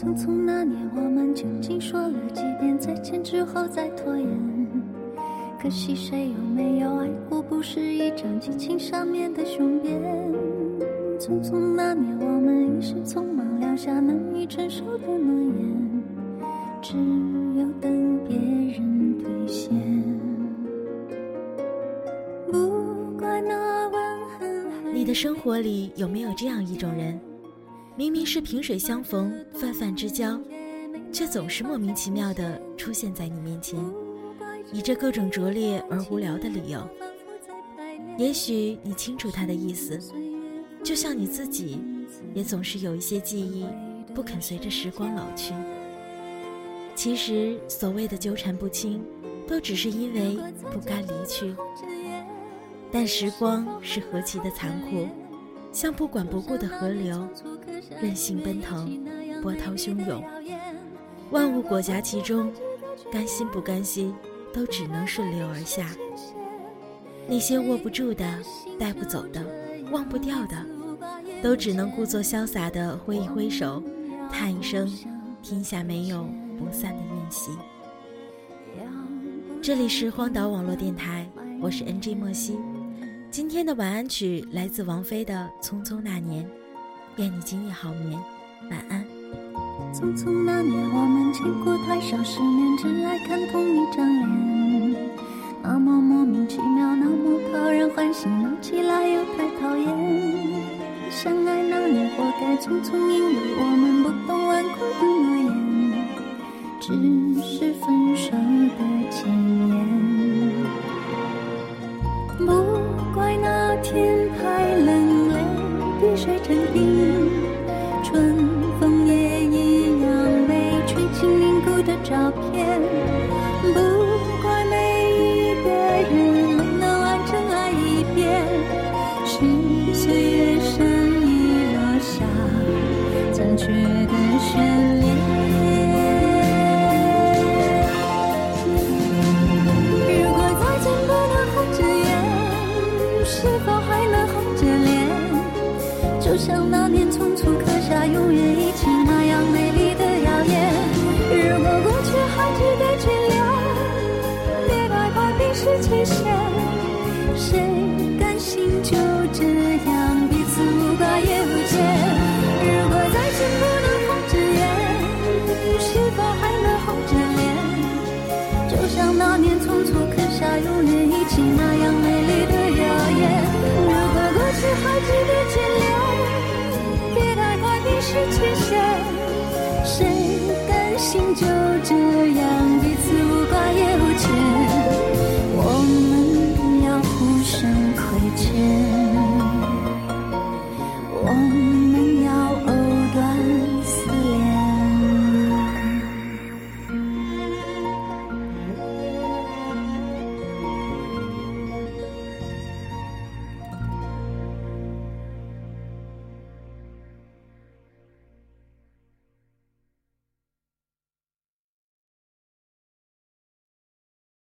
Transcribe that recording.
匆匆那年，我们究竟说了几遍再见之后再拖延？可惜谁又没有爱过？不是一张激情上面的雄辩。匆匆那年，我们一时匆忙撂下难以承受的诺言，只有等别人兑现。不怪那吻痕。你的生活里有没有这样一种人？明明是萍水相逢、泛泛之交，却总是莫名其妙地出现在你面前，以着各种拙劣而无聊的理由。也许你清楚他的意思，就像你自己，也总是有一些记忆不肯随着时光老去。其实所谓的纠缠不清，都只是因为不甘离去。但时光是何其的残酷，像不管不顾的河流。任性奔腾，波涛汹涌，万物裹挟其中，甘心不甘心，都只能顺流而下。那些握不住的、带不走的、忘不掉的，都只能故作潇洒的挥一挥手，叹一声：天下没有不散的宴席。这里是荒岛网络电台，我是 NG 莫西。今天的晚安曲来自王菲的《匆匆那年》。愿你今夜好眠，晚安。匆匆那年，我们见过太少世面，只爱看同一张脸。那么莫名其妙，那么讨人欢喜，闹起来又太讨厌。相爱那年，活该匆匆，因为我们不懂顽固的诺言，只是分手水成冰。春风也一样被吹进凝固的照片，不怪每一个人没能完整爱一遍，是岁月善意落下残缺的悬像那年匆促刻下永远一起那样美丽的谣言。如果过去还值得眷恋，别太快冰释前嫌。谁甘心就这样彼此无挂也无牵？如果再见不能红着眼，是否还能红着脸？就像那年匆促刻下永远一起那样美去牵线谁甘心就这样彼此无挂也无牵？